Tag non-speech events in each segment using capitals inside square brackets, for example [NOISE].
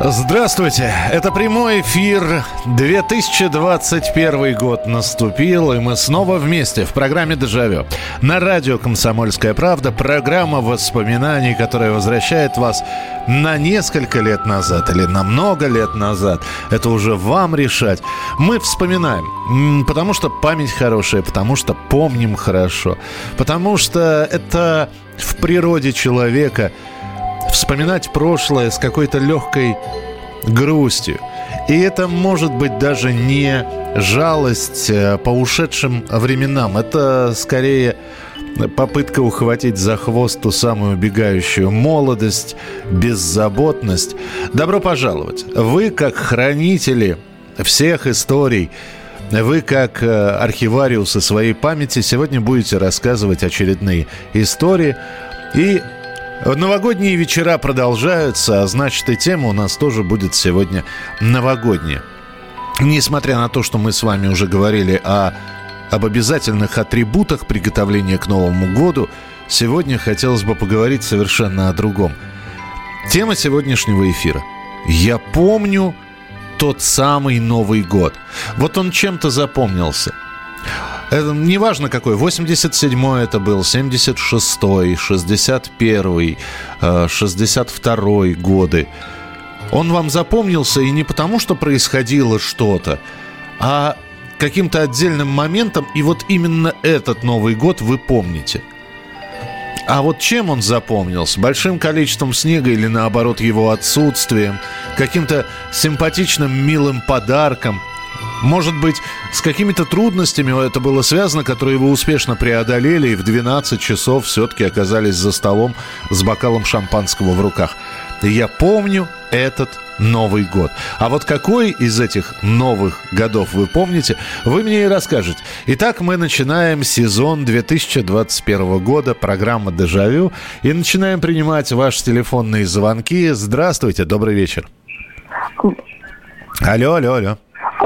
Здравствуйте, это прямой эфир. 2021 год наступил, и мы снова вместе в программе «Дежавю». На радио «Комсомольская правда» программа воспоминаний, которая возвращает вас на несколько лет назад или на много лет назад. Это уже вам решать. Мы вспоминаем, потому что память хорошая, потому что помним хорошо, потому что это в природе человека – вспоминать прошлое с какой-то легкой грустью. И это может быть даже не жалость э, по ушедшим временам. Это скорее попытка ухватить за хвост ту самую убегающую молодость, беззаботность. Добро пожаловать. Вы, как хранители всех историй, вы, как э, архивариусы своей памяти, сегодня будете рассказывать очередные истории. И Новогодние вечера продолжаются, а значит и тема у нас тоже будет сегодня новогодняя. Несмотря на то, что мы с вами уже говорили о, об обязательных атрибутах приготовления к Новому году, сегодня хотелось бы поговорить совершенно о другом. Тема сегодняшнего эфира. Я помню тот самый Новый год. Вот он чем-то запомнился – это неважно какой, 87-й это был, 76-й, 61-й, 62-й годы. Он вам запомнился и не потому, что происходило что-то, а каким-то отдельным моментом, и вот именно этот Новый год вы помните. А вот чем он запомнился? Большим количеством снега или наоборот его отсутствием? Каким-то симпатичным, милым подарком? Может быть, с какими-то трудностями это было связано, которые вы успешно преодолели и в 12 часов все-таки оказались за столом с бокалом шампанского в руках. Я помню этот Новый год. А вот какой из этих новых годов вы помните, вы мне и расскажете. Итак, мы начинаем сезон 2021 года, программа «Дежавю», и начинаем принимать ваши телефонные звонки. Здравствуйте, добрый вечер. Алло, алло, алло.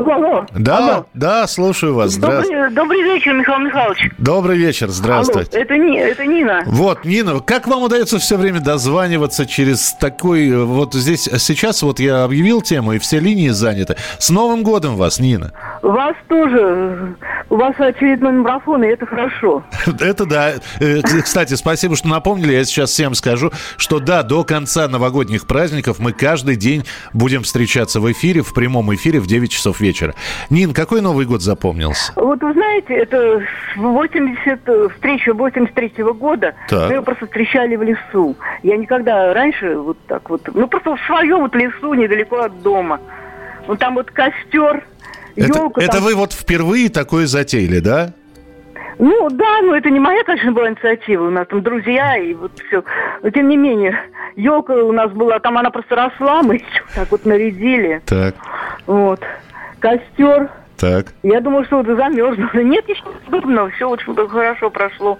Алло, алло. Да, Алло. да, слушаю вас. Здравствуйте. Добрый, добрый вечер, Михаил Михайлович. Добрый вечер, здравствуйте. Алло, это, Ни, это Нина. Вот, Нина, как вам удается все время дозваниваться через такой... Вот здесь сейчас вот я объявил тему, и все линии заняты. С Новым годом вас, Нина. Вас тоже. У вас очередной марафон, и это хорошо. [LAUGHS] Это да. Э, Кстати, спасибо, что напомнили. Я сейчас всем скажу, что да, до конца новогодних праздников мы каждый день будем встречаться в эфире, в прямом эфире в 9 часов вечера. Нин, какой Новый год запомнился? Вот вы знаете, это с 80, э, встреча 83 года. Так. Мы ее просто встречали в лесу. Я никогда раньше вот так вот, ну просто в своем вот лесу, недалеко от дома. Вот там вот костер, Это, елка. это там- вы вот впервые такое затеяли, да? Ну да, но это не моя, конечно, была инициатива. У нас там друзья и вот все. Но тем не менее, елка у нас была, там она просто росла, мы ее так вот нарядили. Так, Вот. Костер. так. Я думаю, что вот замерзла. [LAUGHS] Нет, ничего подобного. Все очень хорошо прошло.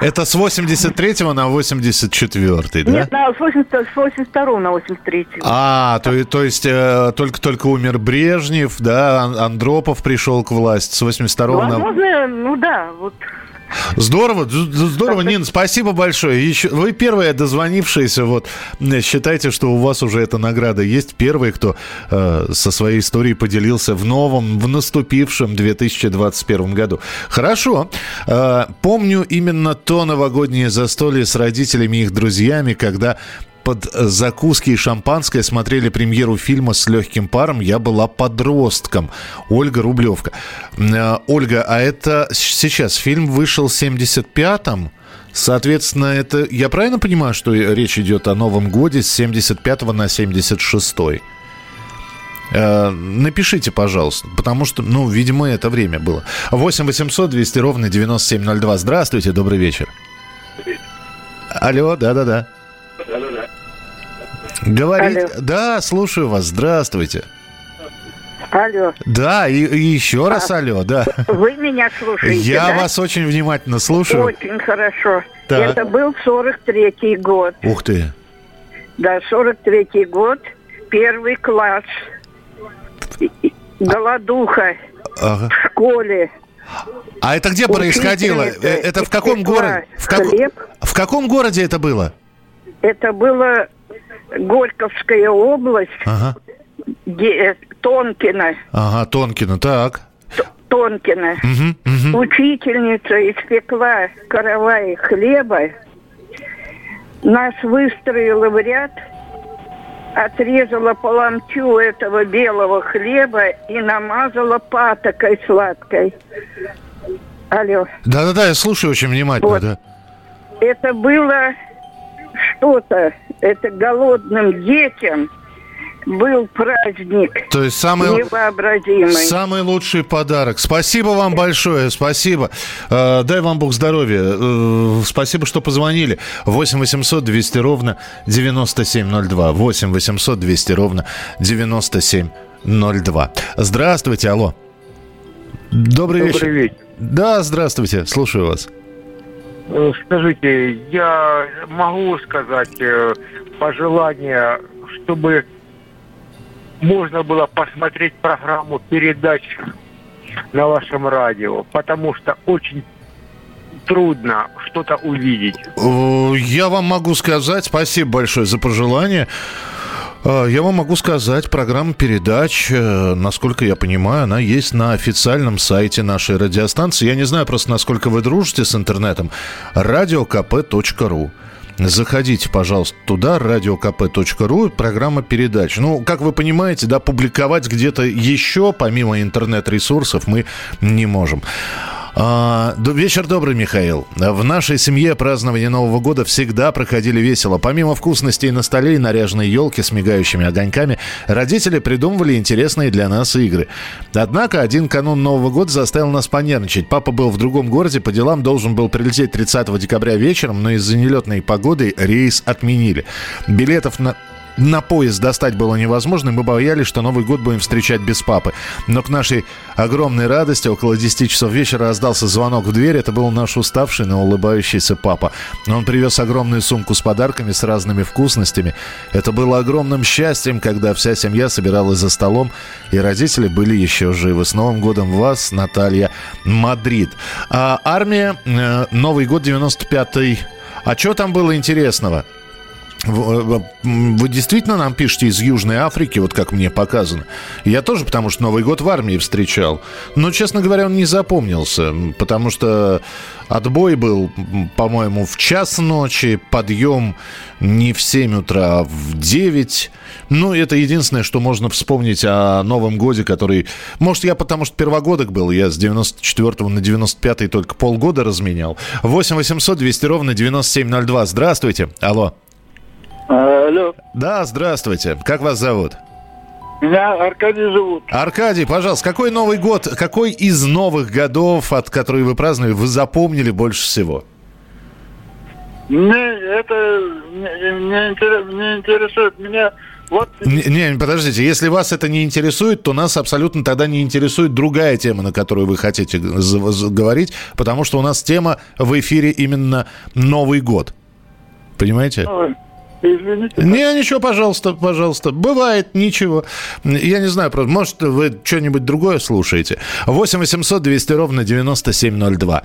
Это с 83 на 84 да? Нет, на, с, 80, с 82 на 83. А, то, то есть э, только-только умер Брежнев, да, Ан- Андропов пришел к власти с 82 на... Возможно, ну да, вот. Здорово, здорово, Нина, спасибо большое. Еще, вы первая дозвонившаяся, вот, считайте, что у вас уже эта награда есть. Первый, кто э, со своей историей поделился в новом, в наступившем 2021 году. Хорошо. Э, помню именно то новогоднее застолье с родителями и их друзьями, когда под э, закуски и шампанское смотрели премьеру фильма с легким паром. Я была подростком. Ольга Рублевка. Э, Ольга, а это сейчас фильм вышел в 75-м? Соответственно, это я правильно понимаю, что речь идет о Новом годе с 75 на 76 Э, Напишите, пожалуйста, потому что, ну, видимо, это время было. 8 800 200 ровно 9702. Здравствуйте, добрый вечер. Алло, да-да-да. Говорить? Алло. Да, слушаю вас. Здравствуйте. Алло. Да, и, и еще раз а, алло, да. Вы меня слушаете, Я да? вас очень внимательно слушаю. Очень хорошо. Так. Это был 43-й год. Ух ты. Да, 43-й год, первый класс. Голодуха ага. в школе. А это где происходило? Э, это в каком городе? В, как... в каком городе это было? Это было Горьковская область, ага. Ге... Тонкина. Ага, Тонкина, так. Тонкина. Угу, угу. Учительница испекла каравай хлеба. Нас выстроила в ряд, отрезала по ломтю этого белого хлеба и намазала патокой сладкой. Алло. Да-да-да, я слушаю очень внимательно, вот. да. Это было что-то, это голодным детям был праздник. То есть самый, невообразимый. самый лучший подарок. Спасибо вам большое, спасибо. Э, дай вам Бог здоровья. Э, спасибо, что позвонили. 8 800 200 ровно 9702. 8 800 200 ровно 9702. Здравствуйте, алло. Добрый, Добрый вечер. вечер. Да, здравствуйте, слушаю вас. Э, скажите, я могу сказать э, пожелание, чтобы можно было посмотреть программу передач на вашем радио, потому что очень трудно что-то увидеть. Э, я вам могу сказать, спасибо большое за пожелание. А, я вам могу сказать, программа передач, э, насколько я понимаю, она есть на официальном сайте нашей радиостанции. Я не знаю просто, насколько вы дружите с интернетом. radiokp.ru Заходите, пожалуйста, туда, radiokp.ru, программа передач. Ну, как вы понимаете, да, публиковать где-то еще, помимо интернет-ресурсов, мы не можем. А, вечер добрый, Михаил. В нашей семье празднование Нового года всегда проходили весело. Помимо вкусностей на столе и наряженной елки с мигающими огоньками, родители придумывали интересные для нас игры. Однако один канун Нового года заставил нас понервничать. Папа был в другом городе, по делам должен был прилететь 30 декабря вечером, но из-за нелетной погоды рейс отменили. Билетов на на поезд достать было невозможно, и мы боялись, что Новый год будем встречать без папы. Но к нашей огромной радости около 10 часов вечера раздался звонок в дверь. Это был наш уставший, но улыбающийся папа. Он привез огромную сумку с подарками, с разными вкусностями. Это было огромным счастьем, когда вся семья собиралась за столом, и родители были еще живы. С Новым годом вас, Наталья Мадрид. А армия, э, Новый год 95-й. А что там было интересного? Э, вы действительно нам пишете из Южной Африки, вот как мне показано. Я тоже, потому что Новый год в армии встречал. Но, честно говоря, он не запомнился, потому что отбой был, по-моему, в час ночи, подъем не в 7 утра, а в 9. Ну, это единственное, что можно вспомнить о Новом годе, который... Может, я потому что первогодок был, я с 94 на 95 только полгода разменял. 8 800 200 ровно 9702. Здравствуйте. Алло. Алло. Да, здравствуйте. Как вас зовут? Меня Аркадий зовут. Аркадий, пожалуйста, какой Новый год, какой из новых годов, от которых вы праздновали, вы запомнили больше всего? Мне это не, не, не интересует. Меня вот... Не, не, подождите, если вас это не интересует, то нас абсолютно тогда не интересует другая тема, на которую вы хотите говорить, потому что у нас тема в эфире именно Новый год. Понимаете? Ой. Извините. Не, ничего, пожалуйста, пожалуйста. Бывает, ничего. Я не знаю, просто, может, вы что-нибудь другое слушаете. 8 800 200 ровно 9702.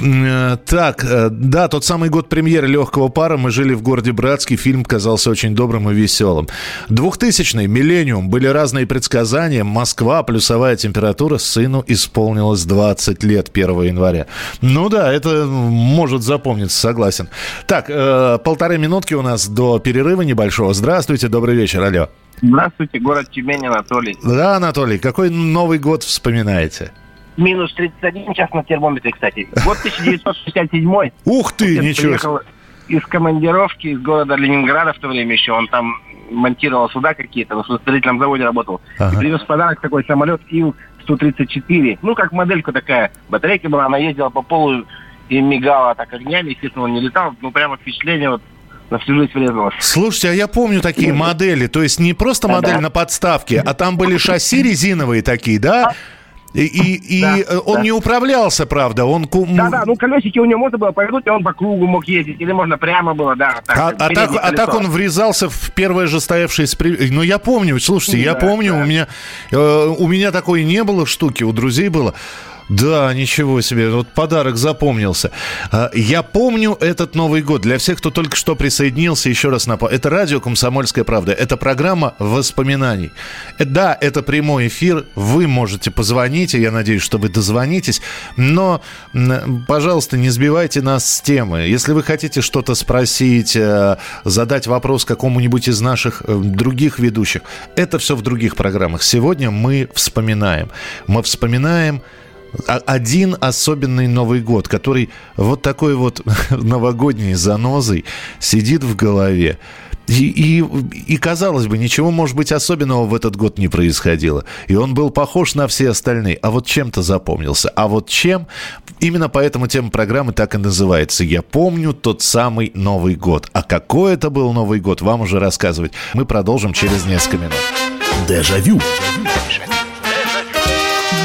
Э, так, э, да, тот самый год премьеры «Легкого пара». Мы жили в городе Братский. Фильм казался очень добрым и веселым. 2000-й, «Миллениум». Были разные предсказания. Москва, плюсовая температура. Сыну исполнилось 20 лет 1 января. Ну да, это может запомниться, согласен. Так, э, полторы минутки у нас до перерыва небольшого. Здравствуйте, добрый вечер, алло. Здравствуйте, город Тюмень, Анатолий. Да, Анатолий, какой Новый год вспоминаете? Минус 31 сейчас на термометре, кстати. Вот 1967 [LAUGHS] Ух ты, ничего приехал из командировки из города Ленинграда в то время еще. Он там монтировал суда какие-то, на строительном заводе работал. Ага. И привез подарок такой самолет Ил-134. Ну, как моделька такая. Батарейка была, она ездила по полу и мигала так огнями. Естественно, он не летал. Ну, прямо впечатление вот на всю жизнь врезалась. Слушайте, а я помню такие [LAUGHS] модели. То есть не просто модель на подставке, а там были [LAUGHS] шасси резиновые такие, да? И, и, и Да, э, он да. не управлялся, правда. Он ку- Да-да, ну колесики у него можно было повернуть, и он по кругу мог ездить, или можно прямо было, да. так, А, а так, а так он врезался в первое же стоявшееся... при- Ну, я помню, слушайте, я Да, помню, да. у меня э, у меня такой не было штуки, у друзей было. Да, ничего себе, вот подарок запомнился. А, Я помню этот Новый год. Для всех, кто только что присоединился, еще раз напомню. Это радио «Комсомольская правда». Это программа воспоминаний. Э, Да, это прямой эфир. Вы можете позвонить, и я надеюсь, что вы дозвонитесь. Но, пожалуйста, не сбивайте нас с темы. Если вы хотите что-то спросить, э, задать вопрос какому-нибудь из наших э, других ведущих, это все в других программах. Сегодня мы вспоминаем. Мы вспоминаем один особенный Новый год, который вот такой вот [LAUGHS] новогодней занозой сидит в голове. И, и, и, казалось бы, ничего, может быть, особенного в этот год не происходило. И он был похож на все остальные. А вот чем-то запомнился. А вот чем? Именно поэтому тема программы так и называется. Я помню тот самый Новый год. А какой это был Новый год, вам уже рассказывать. Мы продолжим через несколько минут. Дежавю.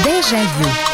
Дежавю.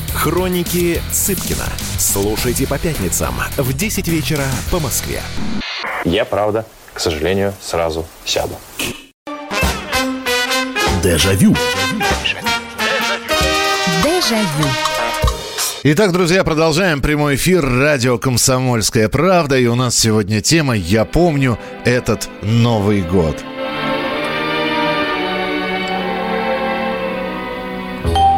Хроники Цыпкина. Слушайте по пятницам в 10 вечера по Москве. Я, правда, к сожалению, сразу сяду. Дежавю. Дежавю. Итак, друзья, продолжаем прямой эфир радио «Комсомольская правда». И у нас сегодня тема «Я помню этот Новый год».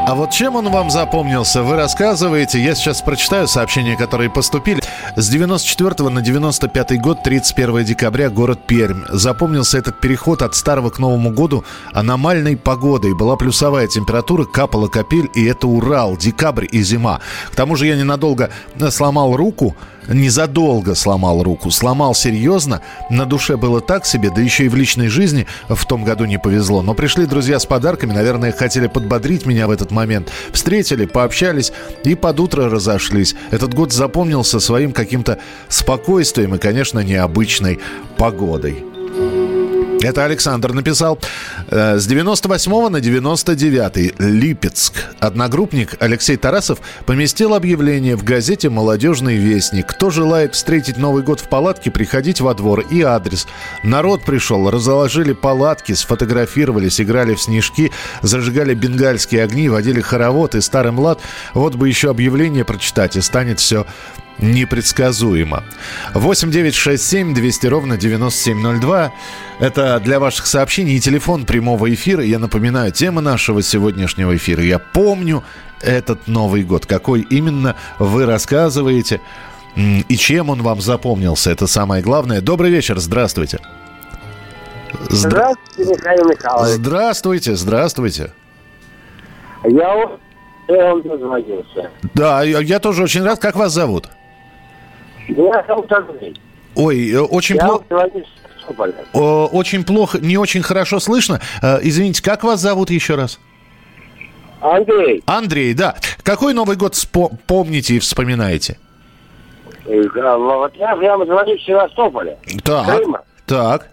А вот чем он вам запомнился, вы рассказываете. Я сейчас прочитаю сообщения, которые поступили. С 94 на 95 год, 31 декабря, город Пермь. Запомнился этот переход от старого к Новому году аномальной погодой. Была плюсовая температура, капала капель, и это Урал, декабрь и зима. К тому же я ненадолго сломал руку, незадолго сломал руку. Сломал серьезно, на душе было так себе, да еще и в личной жизни в том году не повезло. Но пришли друзья с подарками, наверное, хотели подбодрить меня в этот момент. Встретили, пообщались и под утро разошлись. Этот год запомнился своим каким-то спокойствием и, конечно, необычной погодой. Это Александр написал. Э, С 98 на 99 Липецк. Одногруппник Алексей Тарасов поместил объявление в газете «Молодежный вестник». Кто желает встретить Новый год в палатке, приходить во двор и адрес. Народ пришел, разложили палатки, сфотографировались, играли в снежки, зажигали бенгальские огни, водили хоровод и старый млад. Вот бы еще объявление прочитать, и станет все непредсказуемо. 8 9 6 7 200 ровно 9702. Это для ваших сообщений и телефон прямого эфира. Я напоминаю, тема нашего сегодняшнего эфира. Я помню этот Новый год. Какой именно вы рассказываете и чем он вам запомнился. Это самое главное. Добрый вечер, здравствуйте. Здра- Здравствуйте, Михаил Михайлович. Здравствуйте, здравствуйте. Я вам дозвонился. Да, я, я тоже очень рад. Как вас зовут? Меня зовут Андрей. Ой, э, очень плохо. Очень плохо, не очень хорошо слышно. Э, Извините, как вас зовут еще раз? Андрей, Андрей, да. Какой Новый год спо- помните и вспоминаете? э, да, вот я, вам звоню с Севастополя. Так, Крыма. так.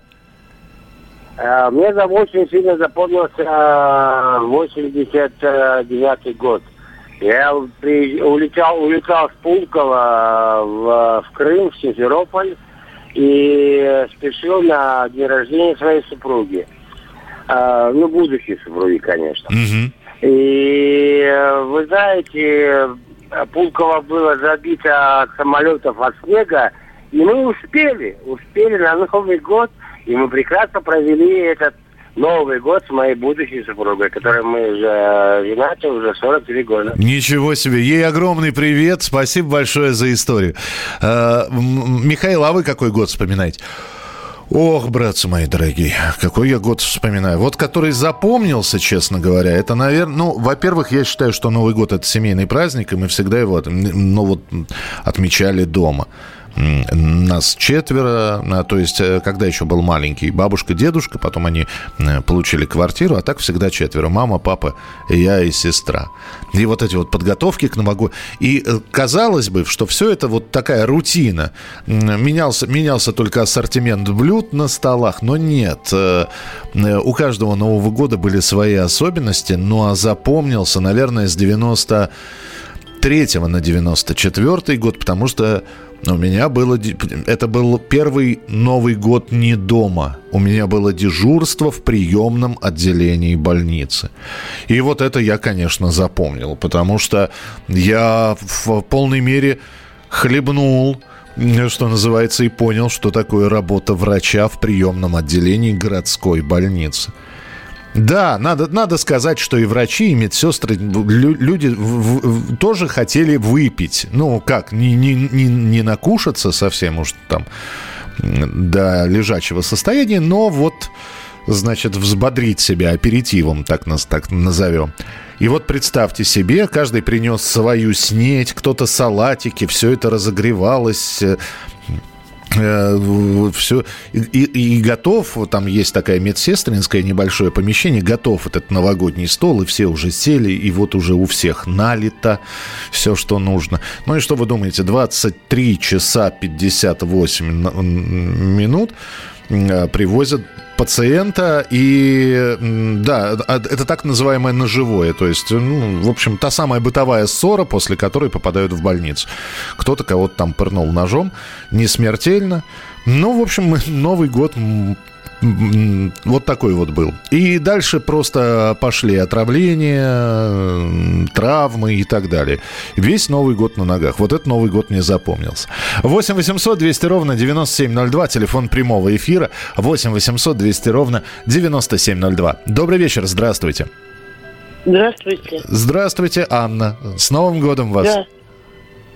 Мне за очень сильно запомнился э, 89 год. Я при- улетал, улетал с Пулково в, в Крым, в Симферополь, и спешил на день рождения своей супруги. Э, Ну, будущей супруги, конечно. И э, вы знаете, Пулково было забито от самолетов от снега, и мы успели, успели на Новый год, и мы прекрасно провели этот Новый год с моей будущей супругой, которой мы уже женаты уже 43 года. Ничего себе. Ей огромный привет. Спасибо большое за историю. Э, Михаил, а вы какой год вспоминаете? Ох, братцы мои дорогие, какой я год вспоминаю. Вот который запомнился, честно говоря, это, наверное, ну, во-первых, я считаю, что Новый год это семейный праздник, и мы всегда его ну, вот, отмечали дома. Нас четверо, а, то есть, э, когда еще был маленький, бабушка, дедушка, потом они э, получили квартиру, а так всегда четверо. Мама, папа, я и сестра. И вот эти вот подготовки к Новогоднему. И э, казалось бы, что все это вот такая рутина. Менялся, менялся только ассортимент блюд на столах, но нет. У каждого Нового года были свои особенности, ну а запомнился, наверное, с 93 на 94 год, потому что у меня было... Это был первый Новый год не дома. У меня было дежурство в приемном отделении больницы. И вот это я, конечно, запомнил, потому что я в полной мере хлебнул что называется, и понял, что такое работа врача в приемном отделении городской больницы. Да, надо, надо сказать, что и врачи, и медсестры, люди в, в, тоже хотели выпить. Ну, как, не, не, не, не накушаться совсем уж там до лежачего состояния, но вот, значит, взбодрить себя аперитивом, так нас так назовем. И вот представьте себе, каждый принес свою снеть, кто-то салатики, все это разогревалось, Э, все и, и готов, там есть такая медсестринское небольшое помещение, готов этот новогодний стол, и все уже сели, и вот уже у всех налито все, что нужно. Ну и что вы думаете, 23 часа 58 минут привозят пациента. И да, а, это так называемое ножевое. То есть, ну, в общем, та самая бытовая ссора, после которой попадают в больницу. Кто-то кого-то там пырнул ножом. Не смертельно. Ну, в общем, [LAUGHS] Новый год вот такой вот был. И дальше просто пошли отравления, травмы и так далее. Весь Новый год на ногах. Вот этот Новый год мне запомнился. 8 800 200 ровно 9702, телефон прямого эфира. 8 800 200 ровно 9702. Добрый вечер, здравствуйте. Здравствуйте. Здравствуйте, Анна. С Новым годом вас. Да.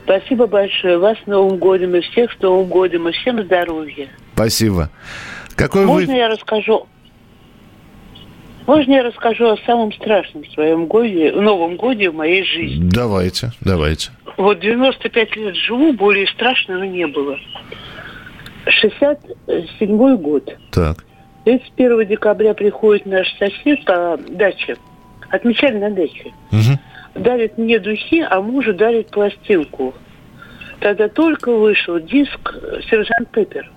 Спасибо большое. Вас с Новым годом и всех с Новым годом и всем здоровья. Спасибо. Какой Можно вы... я расскажу? Можно я расскажу о самом страшном своем годе, Новом годе в моей жизни? Давайте, давайте. Вот 95 лет живу, более страшного не было. 67 год. Так. 31 декабря приходит наш сосед по даче. Отмечали на даче. Угу. Дарит мне духи, а мужу дарит пластинку. Тогда только вышел диск «Сержант Пеппер».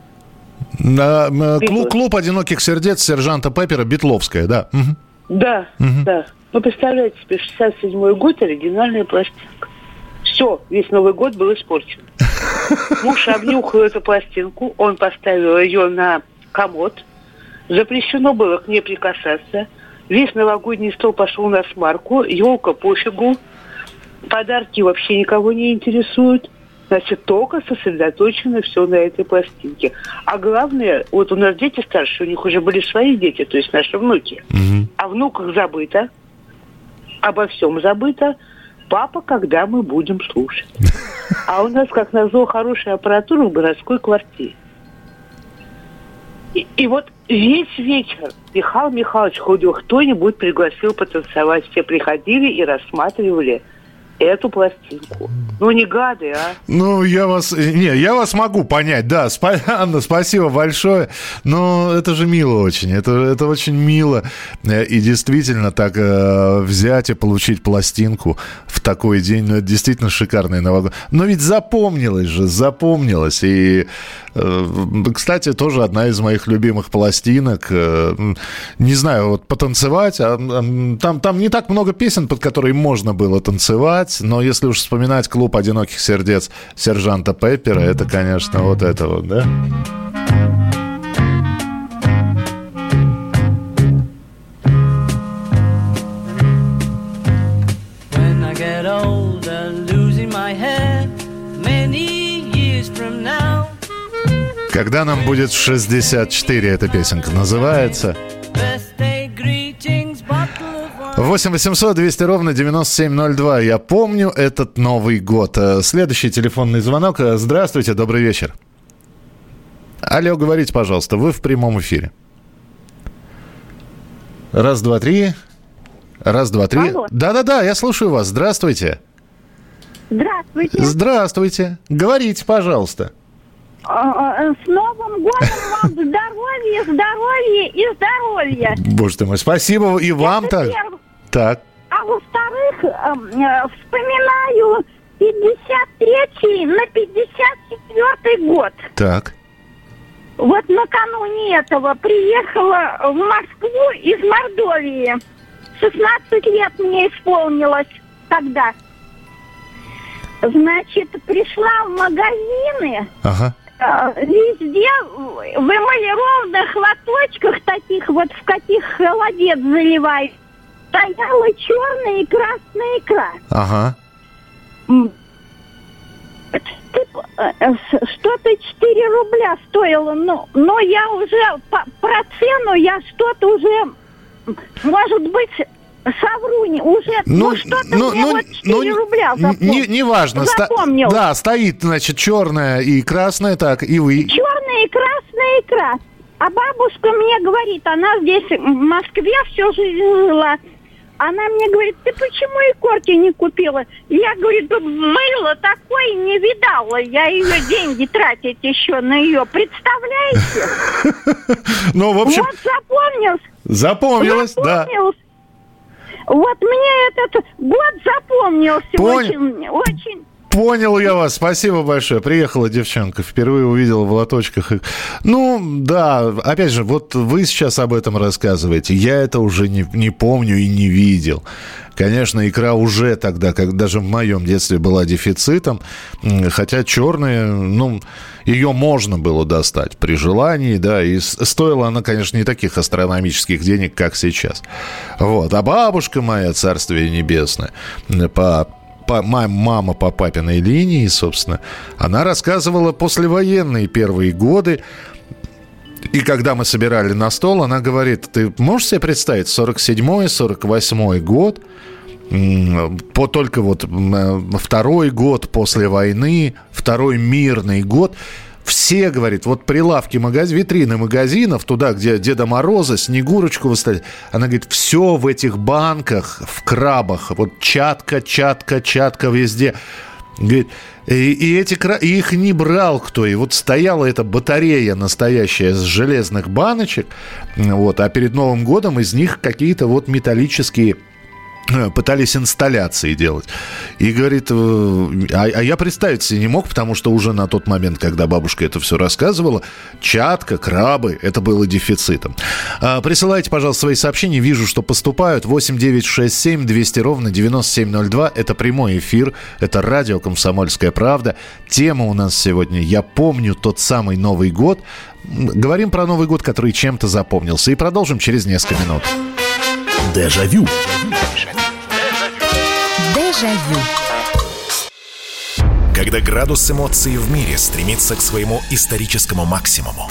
Клуб, клуб одиноких сердец сержанта Пеппера, Бетловская, да. Угу. Да, угу. да. Вы представляете себе, 67-й год, оригинальная пластинка. Все, весь Новый год был испорчен. Муж обнюхал эту пластинку, он поставил ее на комод. Запрещено было к ней прикасаться. Весь новогодний стол пошел на смарку, елка пофигу. Подарки вообще никого не интересуют. Значит, только сосредоточено все на этой пластинке. А главное, вот у нас дети старшие, у них уже были свои дети, то есть наши внуки. Угу. О внуках забыто, обо всем забыто. Папа, когда мы будем слушать. А у нас, как назло, хорошая аппаратура в городской квартире. И, и вот весь вечер Михаил Михайлович ходил, кто-нибудь пригласил потанцевать. Все приходили и рассматривали эту пластинку. Ну, не гады, а. Ну, я вас... Не, я вас могу понять, да. Спа... [LAUGHS] Анна, спасибо большое. Но это же мило очень. Это, это очень мило. И действительно так э, взять и получить пластинку в такой день, ну, это действительно шикарный новогодний. Но ведь запомнилось же, запомнилось. И Э, кстати, тоже одна из моих любимых пластинок. Э, не знаю, вот потанцевать. А, там, там не так много песен, под которые можно было танцевать вспоминать, но если уж вспоминать клуб одиноких сердец сержанта Пеппера, это, конечно, вот это вот, да? Когда нам будет 64, эта песенка называется. 8 800 200 ровно 9702. Я помню этот Новый год. Э, следующий телефонный звонок. Э, здравствуйте, добрый вечер. Алло, говорите, пожалуйста, вы в прямом эфире. Раз, два, три. Раз, два, три. Да-да-да, я слушаю вас. Здравствуйте. Здравствуйте. Здравствуйте. Говорите, пожалуйста. А, с Новым годом вам здоровья, здоровья и здоровья. Боже ты мой, спасибо и вам так. Так. А во-вторых, эм, э, вспоминаю 53 на 54 год. Так. Вот накануне этого приехала в Москву из Мордовии. 16 лет мне исполнилось тогда. Значит, пришла в магазины. Ага. Э, везде в эмалированных лоточках таких вот, в каких холодец заливают, стояла черная и красная икра. Ага. Э, что-то 4 рубля стоило, но, но я уже по, про цену я что-то уже, может быть, совру, уже, ну, ну что-то ну, мне ну, вот 4 ну, рубля запомнил. Не, не важно. Запомнил. Да, стоит, значит, черная и красная, так, и вы. Черная и красная икра. А бабушка мне говорит, она здесь в Москве всю жизнь жила. Она мне говорит, ты почему и корки не купила? Я, говорю, мыло такое не видала. Я ее деньги тратить еще на ее. Представляете? [LAUGHS] Ну, в общем... Вот запомнилось. Запомнилось, да. Вот мне этот год запомнился очень, очень Понял я вас. Спасибо большое. Приехала девчонка, впервые увидела в лоточках. Ну, да, опять же, вот вы сейчас об этом рассказываете. Я это уже не, не помню и не видел. Конечно, икра уже тогда, как даже в моем детстве была дефицитом, хотя черная, ну, ее можно было достать при желании, да, и стоила она, конечно, не таких астрономических денег, как сейчас. Вот, а бабушка моя, царствие небесное, по по, мама по папиной линии, собственно, она рассказывала послевоенные первые годы, и когда мы собирали на стол, она говорит, ты можешь себе представить, 47-й, 48-й год, по только вот э, второй год после войны, второй мирный год – все, говорит, вот прилавки магазин, витрины магазинов, туда, где Деда Мороза, Снегурочку выставили, она говорит, все в этих банках, в крабах, вот чатка, чатка, чатка везде. Говорит, и, и эти и их не брал кто. И вот стояла эта батарея настоящая с железных баночек. Вот, а перед Новым годом из них какие-то вот металлические пытались инсталляции делать. И говорит, э, а, а я представить себе не мог, потому что уже на тот момент, когда бабушка это все рассказывала, чатка, крабы, это было дефицитом. А, присылайте, пожалуйста, свои сообщения. Вижу, что поступают. 8 9 6 7 200 ровно 9702. Это прямой эфир. Это радио «Комсомольская правда». Тема у нас сегодня «Я помню тот самый Новый год». Говорим про Новый год, который чем-то запомнился. И продолжим через несколько минут. Дежавю. Дежавю. Когда градус эмоций в мире стремится к своему историческому максимуму.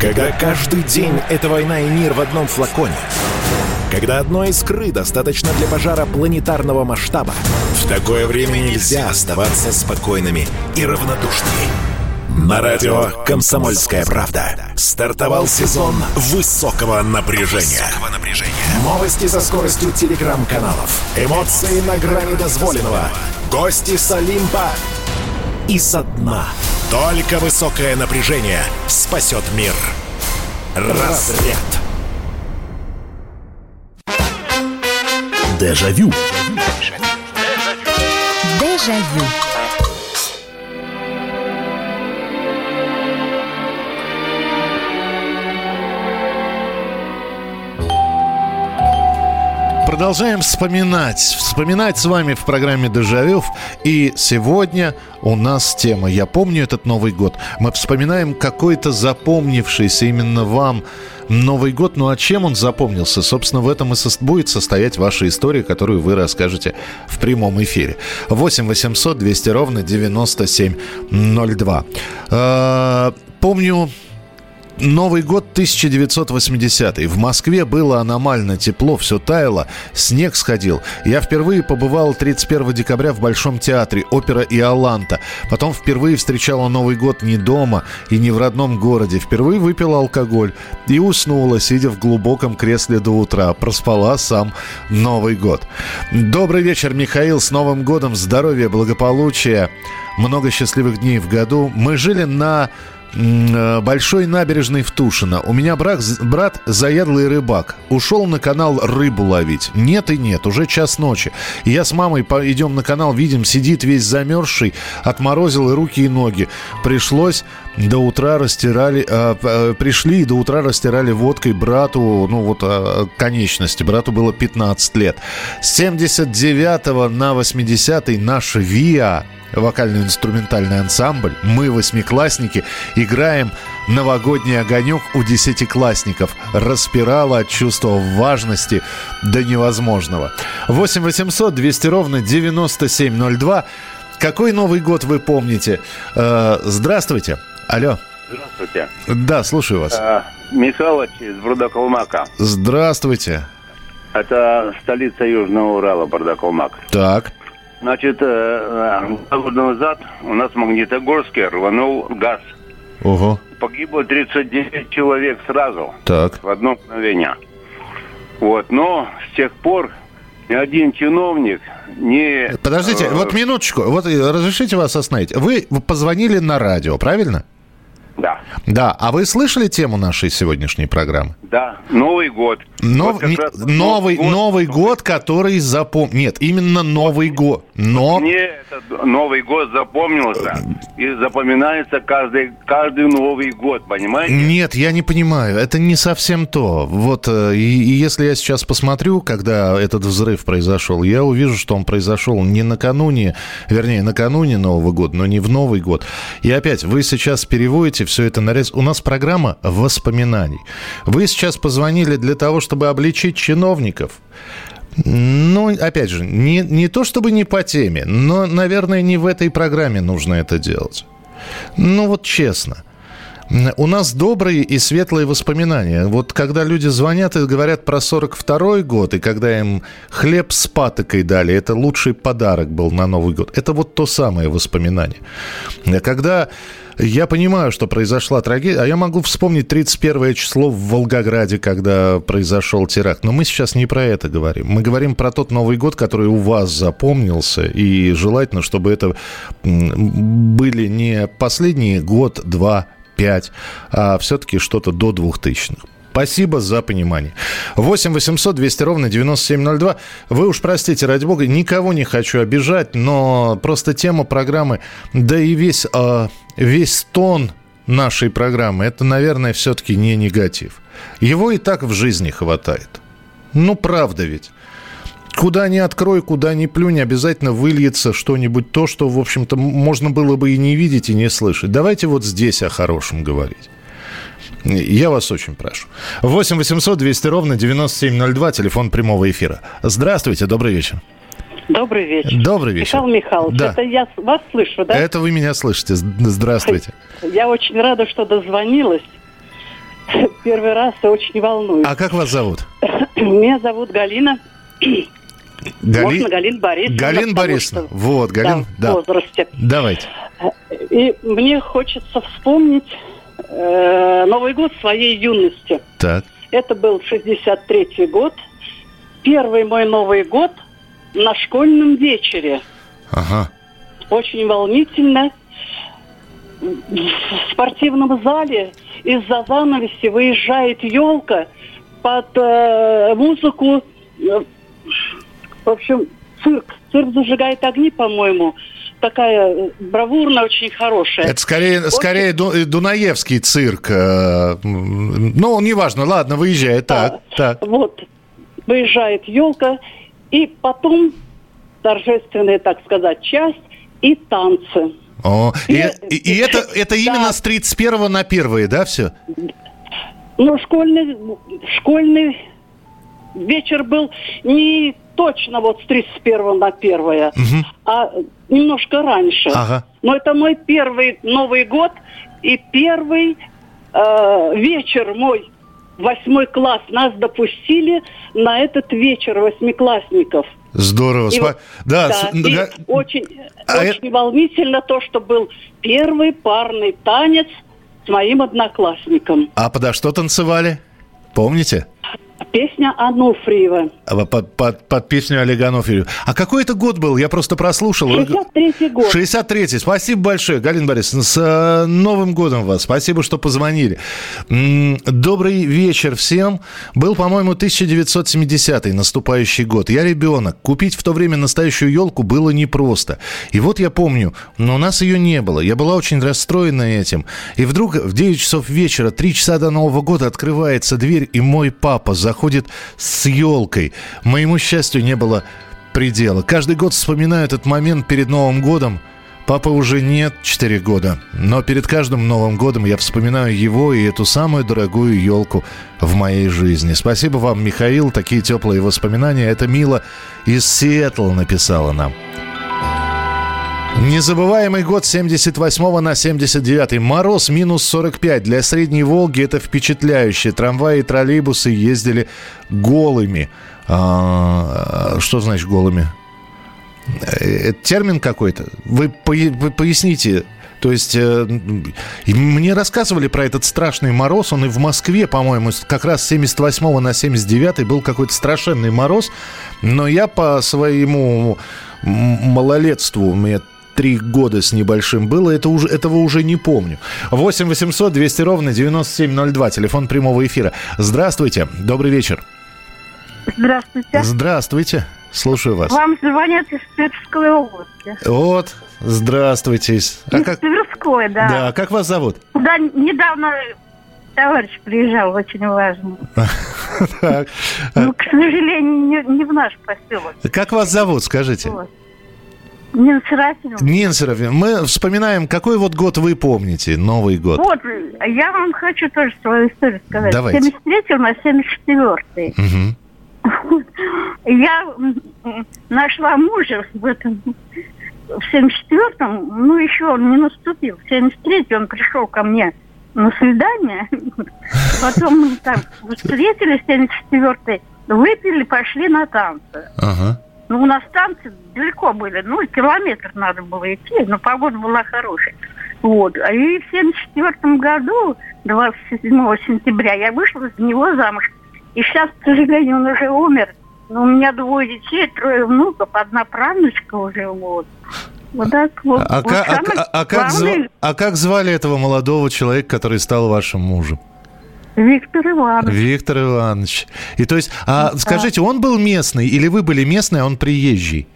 Когда каждый день — это война и мир в одном флаконе. Когда одной искры достаточно для пожара планетарного масштаба. В такое время нельзя оставаться спокойными и равнодушными. На радио «Комсомольская правда» стартовал сезон высокого напряжения. Новости со скоростью телеграм-каналов, эмоции на грани дозволенного, гости с Олимпа и со дна. Только высокое напряжение спасет мир. Разряд. Дежавю. Дежавю. Продолжаем вспоминать. Вспоминать с вами в программе «Дежавю». И сегодня у нас тема «Я помню этот Новый год». Мы вспоминаем какой-то запомнившийся именно вам Новый год. Ну а чем он запомнился? Собственно, в этом и со- будет состоять ваша история, которую вы расскажете в прямом эфире. 8 800 200 ровно 9702. помню, Новый год 1980 В Москве было аномально тепло, все таяло, снег сходил. Я впервые побывал 31 декабря в Большом театре, опера и Аланта. Потом впервые встречала Новый год не дома и не в родном городе. Впервые выпила алкоголь и уснула, сидя в глубоком кресле до утра. Проспала сам Новый год. Добрый вечер, Михаил. С Новым годом здоровья, благополучия, много счастливых дней в году. Мы жили на большой набережной в Тушино. У меня брат, брат заядлый рыбак. Ушел на канал рыбу ловить. Нет и нет, уже час ночи. Я с мамой идем на канал, видим, сидит весь замерзший, отморозил и руки, и ноги. Пришлось до утра растирали, э, э, пришли и до утра растирали водкой брату, ну вот э, конечности. Брату было 15 лет. С 79 на 80 наш ВИА вокально-инструментальный ансамбль. Мы, восьмиклассники, играем «Новогодний огонек» у десятиклассников. Распирало от чувства важности до невозможного. 8 800 200 ровно 9702. Какой Новый год вы помните? Э, здравствуйте. Алло. Здравствуйте. Да, слушаю вас. А, Михалыч из Брудакалмака. Здравствуйте. Это столица Южного Урала, Бардакалмак. Так. Значит, э, два года назад у нас в Магнитогорске рванул газ. Ого. Погибло 39 человек сразу. Так. В одно мгновение. Вот, но с тех пор ни один чиновник не... Подождите, э, вот минуточку. Вот разрешите вас остановить. Вы позвонили на радио, правильно? Да. Да, а вы слышали тему нашей сегодняшней программы? Да, Новый год. Нов... Вот раз Новый, год. Новый год, который запом... Нет, именно Новый год. Но... Мне этот Новый год запомнился и запоминается каждый, каждый Новый год, понимаете? Нет, я не понимаю. Это не совсем то. Вот, э, и, и если я сейчас посмотрю, когда этот взрыв произошел, я увижу, что он произошел не накануне, вернее, накануне Нового года, но не в Новый год. И опять, вы сейчас переводите все это на рез. У нас программа воспоминаний. Вы сейчас позвонили для того, чтобы обличить чиновников. Ну, опять же, не, не то чтобы не по теме, но, наверное, не в этой программе нужно это делать. Ну, вот честно. У нас добрые и светлые воспоминания. Вот когда люди звонят и говорят про 42-й год, и когда им хлеб с патокой дали, это лучший подарок был на Новый год. Это вот то самое воспоминание. Когда я понимаю, что произошла трагедия, а я могу вспомнить 31 число в Волгограде, когда произошел теракт. Но мы сейчас не про это говорим. Мы говорим про тот Новый год, который у вас запомнился, и желательно, чтобы это были не последние год, два, пять, а все-таки что-то до 2000-х. Спасибо за понимание. 8 800 200 ровно 9702. Вы уж простите, ради бога, никого не хочу обижать, но просто тема программы, да и весь, э, весь тон нашей программы, это, наверное, все-таки не негатив. Его и так в жизни хватает. Ну, правда ведь. Куда ни открой, куда ни плюнь, обязательно выльется что-нибудь то, что, в общем-то, можно было бы и не видеть, и не слышать. Давайте вот здесь о хорошем говорить. Я вас очень прошу. 8 800 200 ровно 9702, телефон прямого эфира. Здравствуйте, добрый вечер. Добрый вечер. Добрый вечер. Михаил Михайлович, да. это я вас слышу, да? Это вы меня слышите. Здравствуйте. [LAUGHS] Я очень рада, что дозвонилась. [LAUGHS] Первый раз и очень волнуюсь. А как вас зовут? [CLEARS THROAT] Меня зовут Галина. [CLEARS THROAT] Гали... Можно Галина Борисовна. Галина Борисовна. Что... Вот, Галин, да, да. В возрасте. Давайте. И мне хочется вспомнить э, Новый год своей юности. Так. Это был 63-й год. Первый мой Новый год на школьном вечере. Ага. Очень волнительно. В спортивном зале из-за занавеси выезжает елка под э, музыку. Э, в общем, цирк. Цирк зажигает огни, по-моему. Такая бравурная, очень хорошая. Это скорее, очень... скорее Дунаевский цирк. Ну, неважно, ладно, выезжает. Так, а, так. Вот. Выезжает елка, и потом торжественная, так сказать, часть и танцы. О, и, и, и это, это именно да. с 31 на 1, да, все? Ну, школьный, школьный вечер был не точно вот с 31 на 1, угу. а немножко раньше. Ага. Но это мой первый Новый год, И первый э, вечер мой, восьмой класс, нас допустили на этот вечер восьмиклассников. Здорово. И Спа- вот- Да, да, с- и очень, А очень волнительно то, что был первый парный танец с моим одноклассником. а подо что танцевали? Помните? Песня Ануфриева. А, Под, под- под песню Олега Анофриева. А какой это год был? Я просто прослушал. 63-й год. 63-й. Спасибо большое, Галина Борисовна. С э, Новым годом вас. Спасибо, что позвонили. Добрый вечер всем. Был, по-моему, 1970-й, наступающий год. Я ребенок. Купить в то время настоящую елку было непросто. И вот я помню, но у нас ее не было. Я была очень расстроена этим. И вдруг в 9 часов вечера, 3 часа до Нового года, открывается дверь, и мой папа заходит с елкой. Моему счастью не было предела. Каждый год вспоминаю этот момент перед Новым годом. Папы уже нет 4 года, но перед каждым Новым годом я вспоминаю его и эту самую дорогую елку в моей жизни. Спасибо вам, Михаил, такие теплые воспоминания. Это Мила из Сиэтла написала нам. Незабываемый год 78 на 79. Мороз минус 45. Для Средней Волги это впечатляюще. Трамваи и троллейбусы ездили голыми. А, что значит голыми? Э, Это термин какой-то? Вы, поясните. То есть э, мне рассказывали про этот страшный мороз. Он и в Москве, по-моему, как раз с 78 на 79 был какой-то страшенный мороз. Но я по своему малолетству, меня три года с небольшим было, это уже, этого уже не помню. 8 800 200 ровно 9702, телефон прямого эфира. Здравствуйте, добрый вечер. Здравствуйте. Здравствуйте, слушаю вас. Вам звонят из Тверской области. Вот, здравствуйте. А из как, Тверской, да. да, как вас зовут? Куда недавно товарищ приезжал, очень важный. [LAUGHS] Так, Ну, к сожалению, не в наш поселок. Как вас зовут, скажите? Нина Серафимовна. Нина Серафимовна, мы вспоминаем, какой вот год вы помните, Новый год? Вот, я вам хочу тоже свою историю сказать. Давайте. 73 на 74 Мгм. Я нашла мужа в этом в 74-м, ну еще он не наступил. В 73-м он пришел ко мне на свидание. [LAUGHS] Потом мы там встретились в 74-й, выпили, пошли на танцы. Ага. Ну, у нас танцы далеко были, ну, километр надо было идти, но погода была хорошая. Вот. А И в 74 году, 27 сентября, я вышла за него замуж. И сейчас, к сожалению, он уже умер. Но у меня двое детей, трое внуков, одна правнучка уже, вот. Вот так вот. А, Вот ка- а а как зва- а как звали этого молодого человека, который стал вашим мужем? Виктор Иванович. Виктор Иванович. И то есть, а Да. скажите, он был местный или вы были местный, а он приезжий?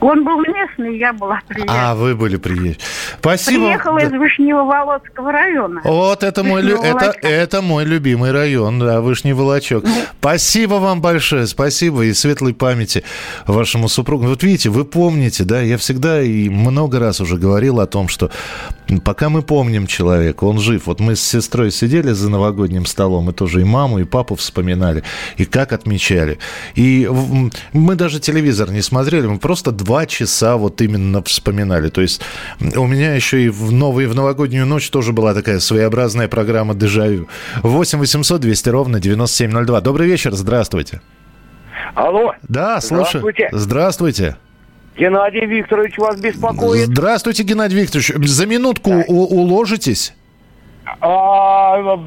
Он был местный, я была приехала. А, вы были приезжий. Спасибо. Приехала из Вышневолодского района. Вот это мой, лю- это, это мой любимый район, да, Вышний Волочок. Спасибо вам большое, спасибо и светлой памяти вашему супругу. Вот видите, вы помните, да, я всегда и много раз уже говорил о том, что пока мы помним человека, он жив. Вот мы с сестрой сидели за новогодним столом, и тоже и маму, и папу вспоминали, и как отмечали. И мы даже телевизор не смотрели, мы просто два часа вот именно вспоминали. То есть у меня еще и в новую, в новогоднюю ночь тоже была такая своеобразная программа «Дежавю». 8 800 200 ровно 9702. Добрый вечер, здравствуйте. Алло. Да, слушаю. Здравствуйте. Здравствуйте. Геннадий Викторович вас беспокоит. Здравствуйте, Геннадий Викторович. За минутку у- уложитесь? А, а,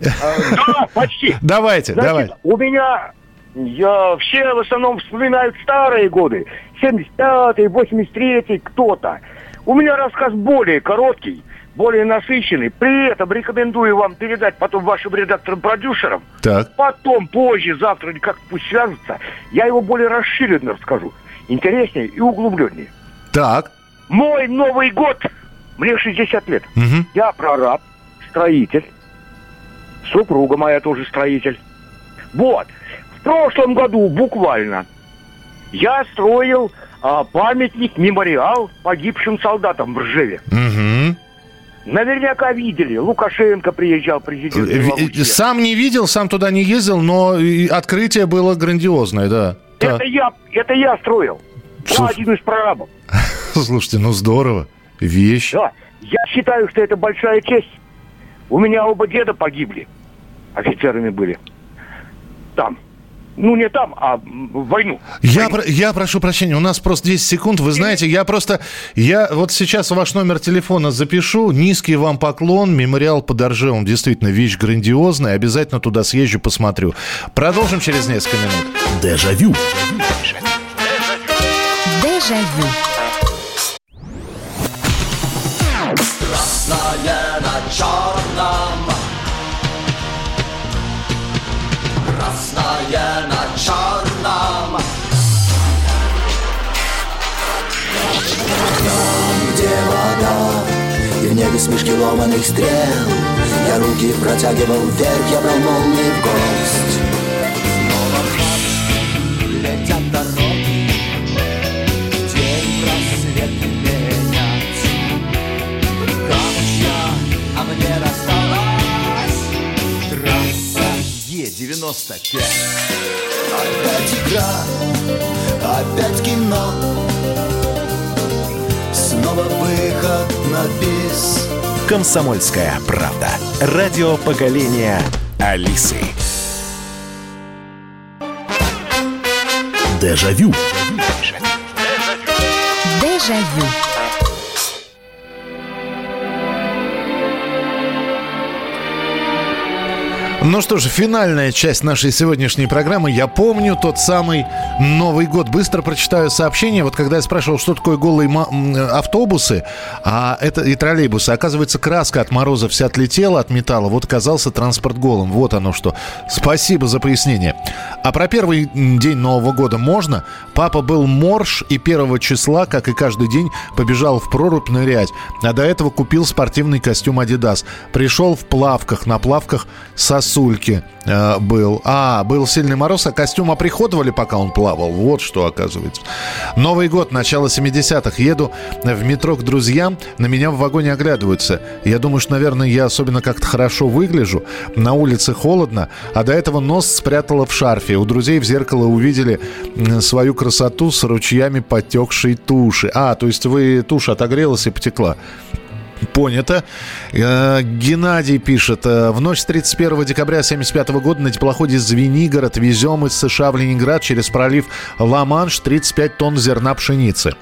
да, почти. [LAUGHS] Давайте, Значит, давайте. У меня, я все в основном вспоминают старые годы. 75-й, 83-й, кто-то. У меня рассказ более короткий, более насыщенный. При этом рекомендую вам передать потом вашим редакторам-продюсерам. Так. Потом, позже, завтра, или как пусть свяжутся, я его более расширенно расскажу. Интереснее и углубленнее. Так. Мой Новый год, мне 60 лет. Мгм. Я прораб, строитель. Супруга моя тоже строитель. Вот. В прошлом году буквально я строил а, памятник, мемориал погибшим солдатам в Ржеве. Мгм. Наверняка видели. Лукашенко приезжал, президент. Э, Белоруссии. Сам не видел, сам туда не ездил, но открытие было грандиозное, да. Это я, это я строил. Я Слушай. один из прорабов. [LAUGHS] Слушайте, ну здорово. Вещь. Да. Я считаю, что это большая честь. У меня оба деда погибли. Офицерами были. Там. Ну, не там, а в войну. Я, про- я прошу прощения, у нас просто 10 секунд. Вы знаете, я просто... Я вот сейчас ваш номер телефона запишу. Низкий вам поклон. Мемориал под Оржевом действительно вещь грандиозная. Обязательно туда съезжу, посмотрю. Продолжим через несколько минут. Дежавю. Дежавю. Красное на Вода И в небе смешки ломаных стрел. Я руки протягивал вверх Я брал молнии в гость. Снова в марш Летят дороги День просвет менять Камушья, а мне досталась трасса Е-95. Опять игра, опять кино, снова выход на бис. Комсомольская правда. Радио поколения Алисы. Дежавю. Дежавю. Ну что же, финальная часть нашей сегодняшней программы. Я помню тот самый Новый год. Быстро прочитаю сообщение. Вот когда я спрашивал, что такое голые автобусы а это и троллейбусы, оказывается, краска от мороза вся отлетела от металла. Вот оказался транспорт голым. Вот оно что. Спасибо за пояснение. А про первый день Нового года можно? Папа был морж и первого числа, как и каждый день, побежал в прорубь нырять. А до этого купил спортивный костюм Adidas. Пришел в плавках, на плавках сосульки э, был. А, был сильный мороз, а костюм оприходовали, пока он плавал. Вот что оказывается. Новый год, начало 70-х. Еду в метро к друзьям, на меня в вагоне оглядываются. Я думаю, что, наверное, я особенно как-то хорошо выгляжу. На улице холодно, а до этого нос спрятала в шарфе. У друзей в зеркало увидели свою красоту с ручьями потекшей туши. А, то есть вы тушь отогрелась и потекла. Понято. Э, Геннадий пишет. э, В ночь с 31 декабря 75 года на теплоходе «Звенигород» везем из США в Ленинград через пролив Ла-Манш 35 тонн зерна пшеницы.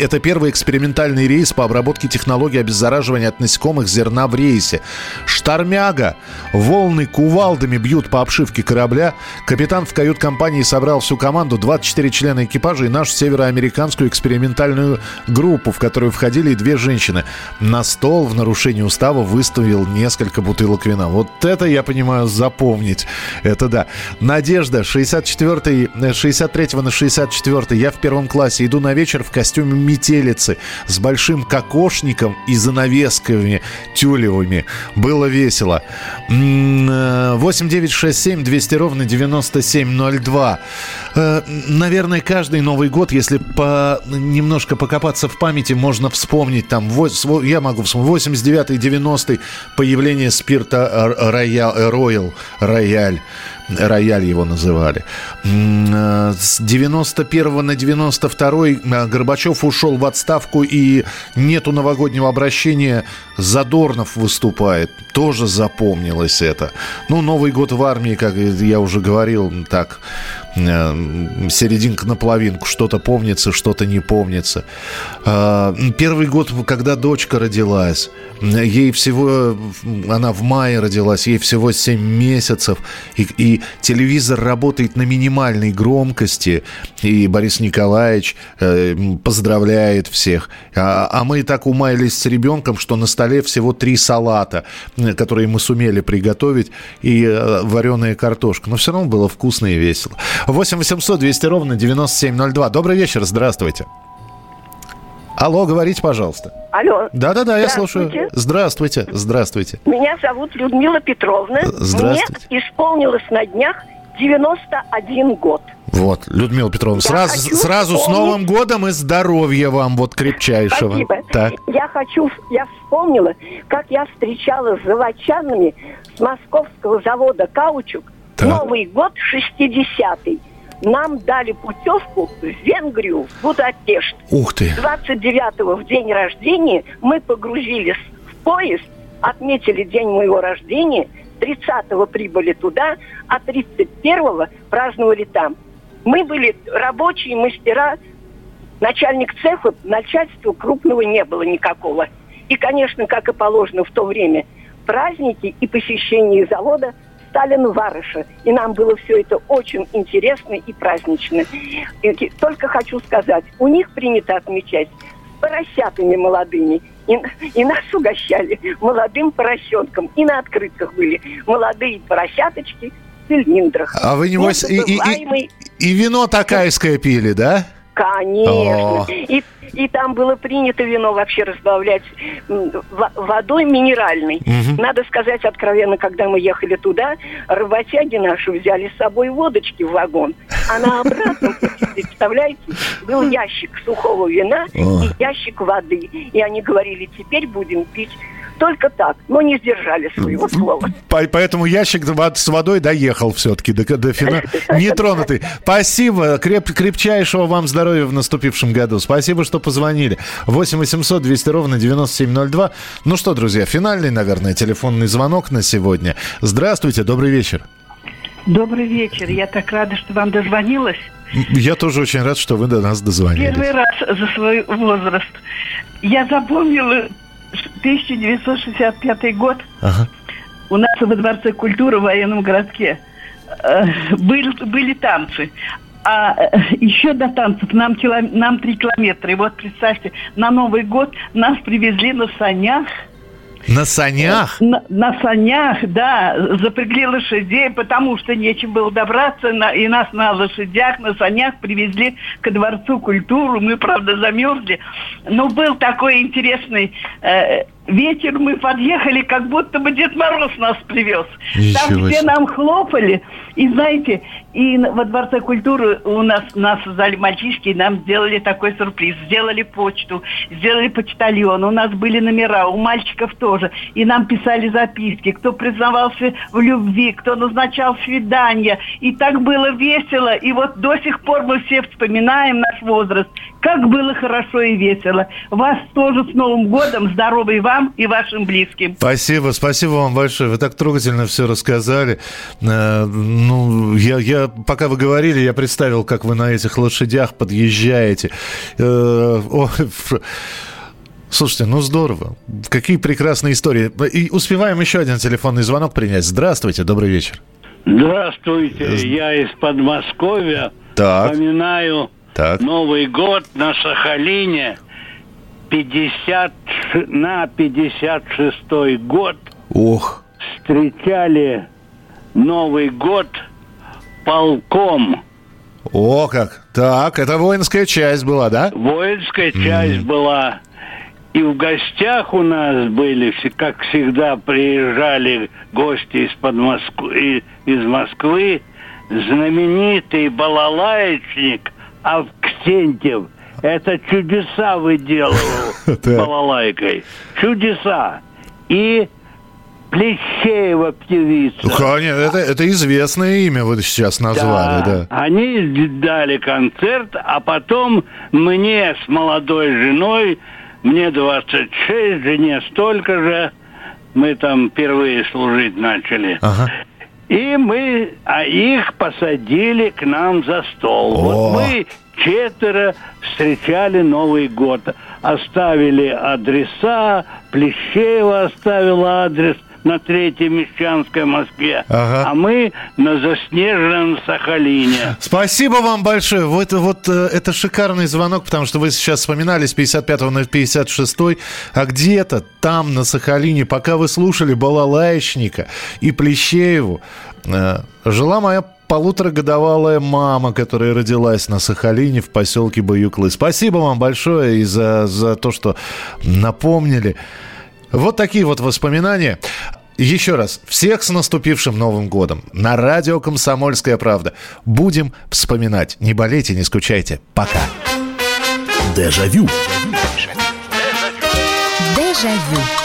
Это первый экспериментальный рейс по обработке технологий обеззараживания от насекомых зерна в рейсе. Штормяга. Волны кувалдами бьют по обшивке корабля. Капитан в кают-компании собрал всю команду, 24 члена экипажа и нашу североамериканскую экспериментальную группу, в которую входили и две женщины. На стол в нарушении устава выставил несколько бутылок вина. Вот это, я понимаю, запомнить. Это да. Надежда, 64 э, 63 на 64 Я в первом классе иду на вечер в костюме метелицы с большим кокошником и занавесками тюлевыми. Было весело. М, э, 8967 200 ровно 9702. Э, Наверное, каждый Новый год, если по, немножко покопаться в памяти, можно вспомнить там, я могу вспомнить, 89-й, 90-й появление спирта э, Роял, э, Роял, Рояль. Рояль его называли. Э, С 91 на 92 э, Горбачев ушел в отставку и нету новогоднего обращения. Задорнов выступает. Тоже запомнилось это. Ну, Новый год в армии, как я уже говорил, так, серединка на половинку. Что-то помнится, что-то не помнится. Э, Первый год, когда дочка родилась, ей всего, она в мае родилась, ей всего 7 месяцев, и, и телевизор работает на минимальной громкости, и Борис Николаевич э, поздравляет всех. А, а мы так умаялись с ребенком, что на столе всего три салата, э, которые мы сумели приготовить, и э, вареная картошка. Но все равно было вкусно и весело. 8 800 200 ровно 9702. Добрый вечер, здравствуйте. Алло, говорите, пожалуйста. Алло. Да-да-да, я слушаю. Здравствуйте, здравствуйте. Меня зовут Людмила Петровна. Здравствуйте. Мне исполнилось на днях 91 год. Вот, Людмила Петровна, Я сразу, сразу с Новым годом и здоровья вам, вот крепчайшего. Спасибо. Так. Я хочу, я вспомнила, как я встречала с заводчанами с московского завода «Каучук» Так. Новый год 60-й. нам дали путевку в Венгрию, в Будапешт. Ух ты. 29-го в день рождения мы погрузились в поезд, отметили день моего рождения, 30-го прибыли туда, а 31-го праздновали там. Мы были рабочие мастера, начальник цеха, начальства крупного не было никакого. И, конечно, как и положено в то время, праздники и посещение завода Сталин Варыша. И нам было все это очень интересно и празднично. И только хочу сказать, у них принято отмечать поросятами молодыми. И, и нас угощали молодым поросенком. И на открытках были молодые поросяточки в цилиндрах. А вы, небось, и, и, и, и вино такайское пили, да? Конечно. И, и там было принято вино вообще разбавлять водой минеральной. Угу. Надо сказать откровенно, когда мы ехали туда, работяги наши взяли с собой водочки в вагон, а на обратном, представляете, был ящик сухого вина О. и ящик воды. И они говорили, теперь будем пить только так, но не сдержали своего слова. Поэтому ящик с водой доехал все-таки до, до финала. [LAUGHS] Нетронутый. Спасибо. Креп, крепчайшего вам здоровья в наступившем году. Спасибо, что позвонили. 8 800 200 ровно 9702. Ну что, друзья, финальный, наверное, телефонный звонок на сегодня. Здравствуйте, добрый вечер. Добрый вечер. Я так рада, что вам дозвонилась. Я тоже очень рад, что вы до нас дозвонились. Первый раз за свой возраст. Я запомнила 1965 год. Ага. У нас во Дворце культуры в военном городке э, были, были танцы. А э, еще до танцев нам, кило, нам 3 километра. И вот представьте, на Новый год нас привезли на санях – на санях? На, на санях, да. Запрягли лошадей, потому что нечем было добраться. На, и нас на лошадях, на санях привезли к Дворцу культуры. Мы, правда, замерзли. Но был такой интересный э, вечер. Мы подъехали, как будто бы Дед Мороз нас привез. Ничего Там все нам хлопали. И знаете, и во Дворце культуры у нас, нас создали мальчишки, и нам сделали такой сюрприз. Сделали почту, сделали почтальон, у нас были номера, у мальчиков тоже. И нам писали записки, кто признавался в любви, кто назначал свидания. И так было весело. И вот до сих пор мы все вспоминаем наш возраст. Как было хорошо и весело. Вас тоже с Новым годом. Здоровый вам и вашим близким. Спасибо, спасибо вам большое. Вы так трогательно все рассказали. Э, ну, я, я пока вы говорили, я представил, как вы на этих лошадях подъезжаете. Э, слушайте, ну здорово. Какие прекрасные истории. И успеваем еще один телефонный звонок принять. Здравствуйте, добрый вечер. Здравствуйте, я из Подмосковья. Так. Вспоминаю так. Новый год на Сахалине. 50 на 56 год. Ох. Встречали Новый год – полком. О, как! Так, это воинская часть была, да? Воинская mm. часть была. И в гостях у нас были, как всегда, приезжали гости из-под Москвы, из Москвы, знаменитый балалаечник Авксентьев. Это чудеса выделывал балалайкой. [LAUGHS] Чудеса. И Плещеева певица. Ну, конечно, это, это известное имя вы сейчас назвали, да. да. Они дали концерт, а потом мне с молодой женой, мне 26, жене столько же, мы там впервые служить начали. Ага. И мы, а их посадили к нам за стол. О. Вот мы четверо встречали Новый год. Оставили адреса, Плещеева оставила адрес – на Третьей Мещанской Москве, ага. а мы на заснеженном Сахалине. Спасибо вам большое. Вот, вот э, это шикарный звонок, потому что вы сейчас вспоминали с 55 на 56 а где-то там, на Сахалине, пока вы слушали Балалаечника и Плещееву, э, жила моя полуторагодовалая мама, которая родилась на Сахалине в поселке Баюклы. Спасибо вам большое и за, за то, что напомнили. Вот такие вот воспоминания. Еще раз, всех с наступившим Новым годом. На радио «Комсомольская правда». Будем вспоминать. Не болейте, не скучайте. Пока. Дежавю. Дежавю.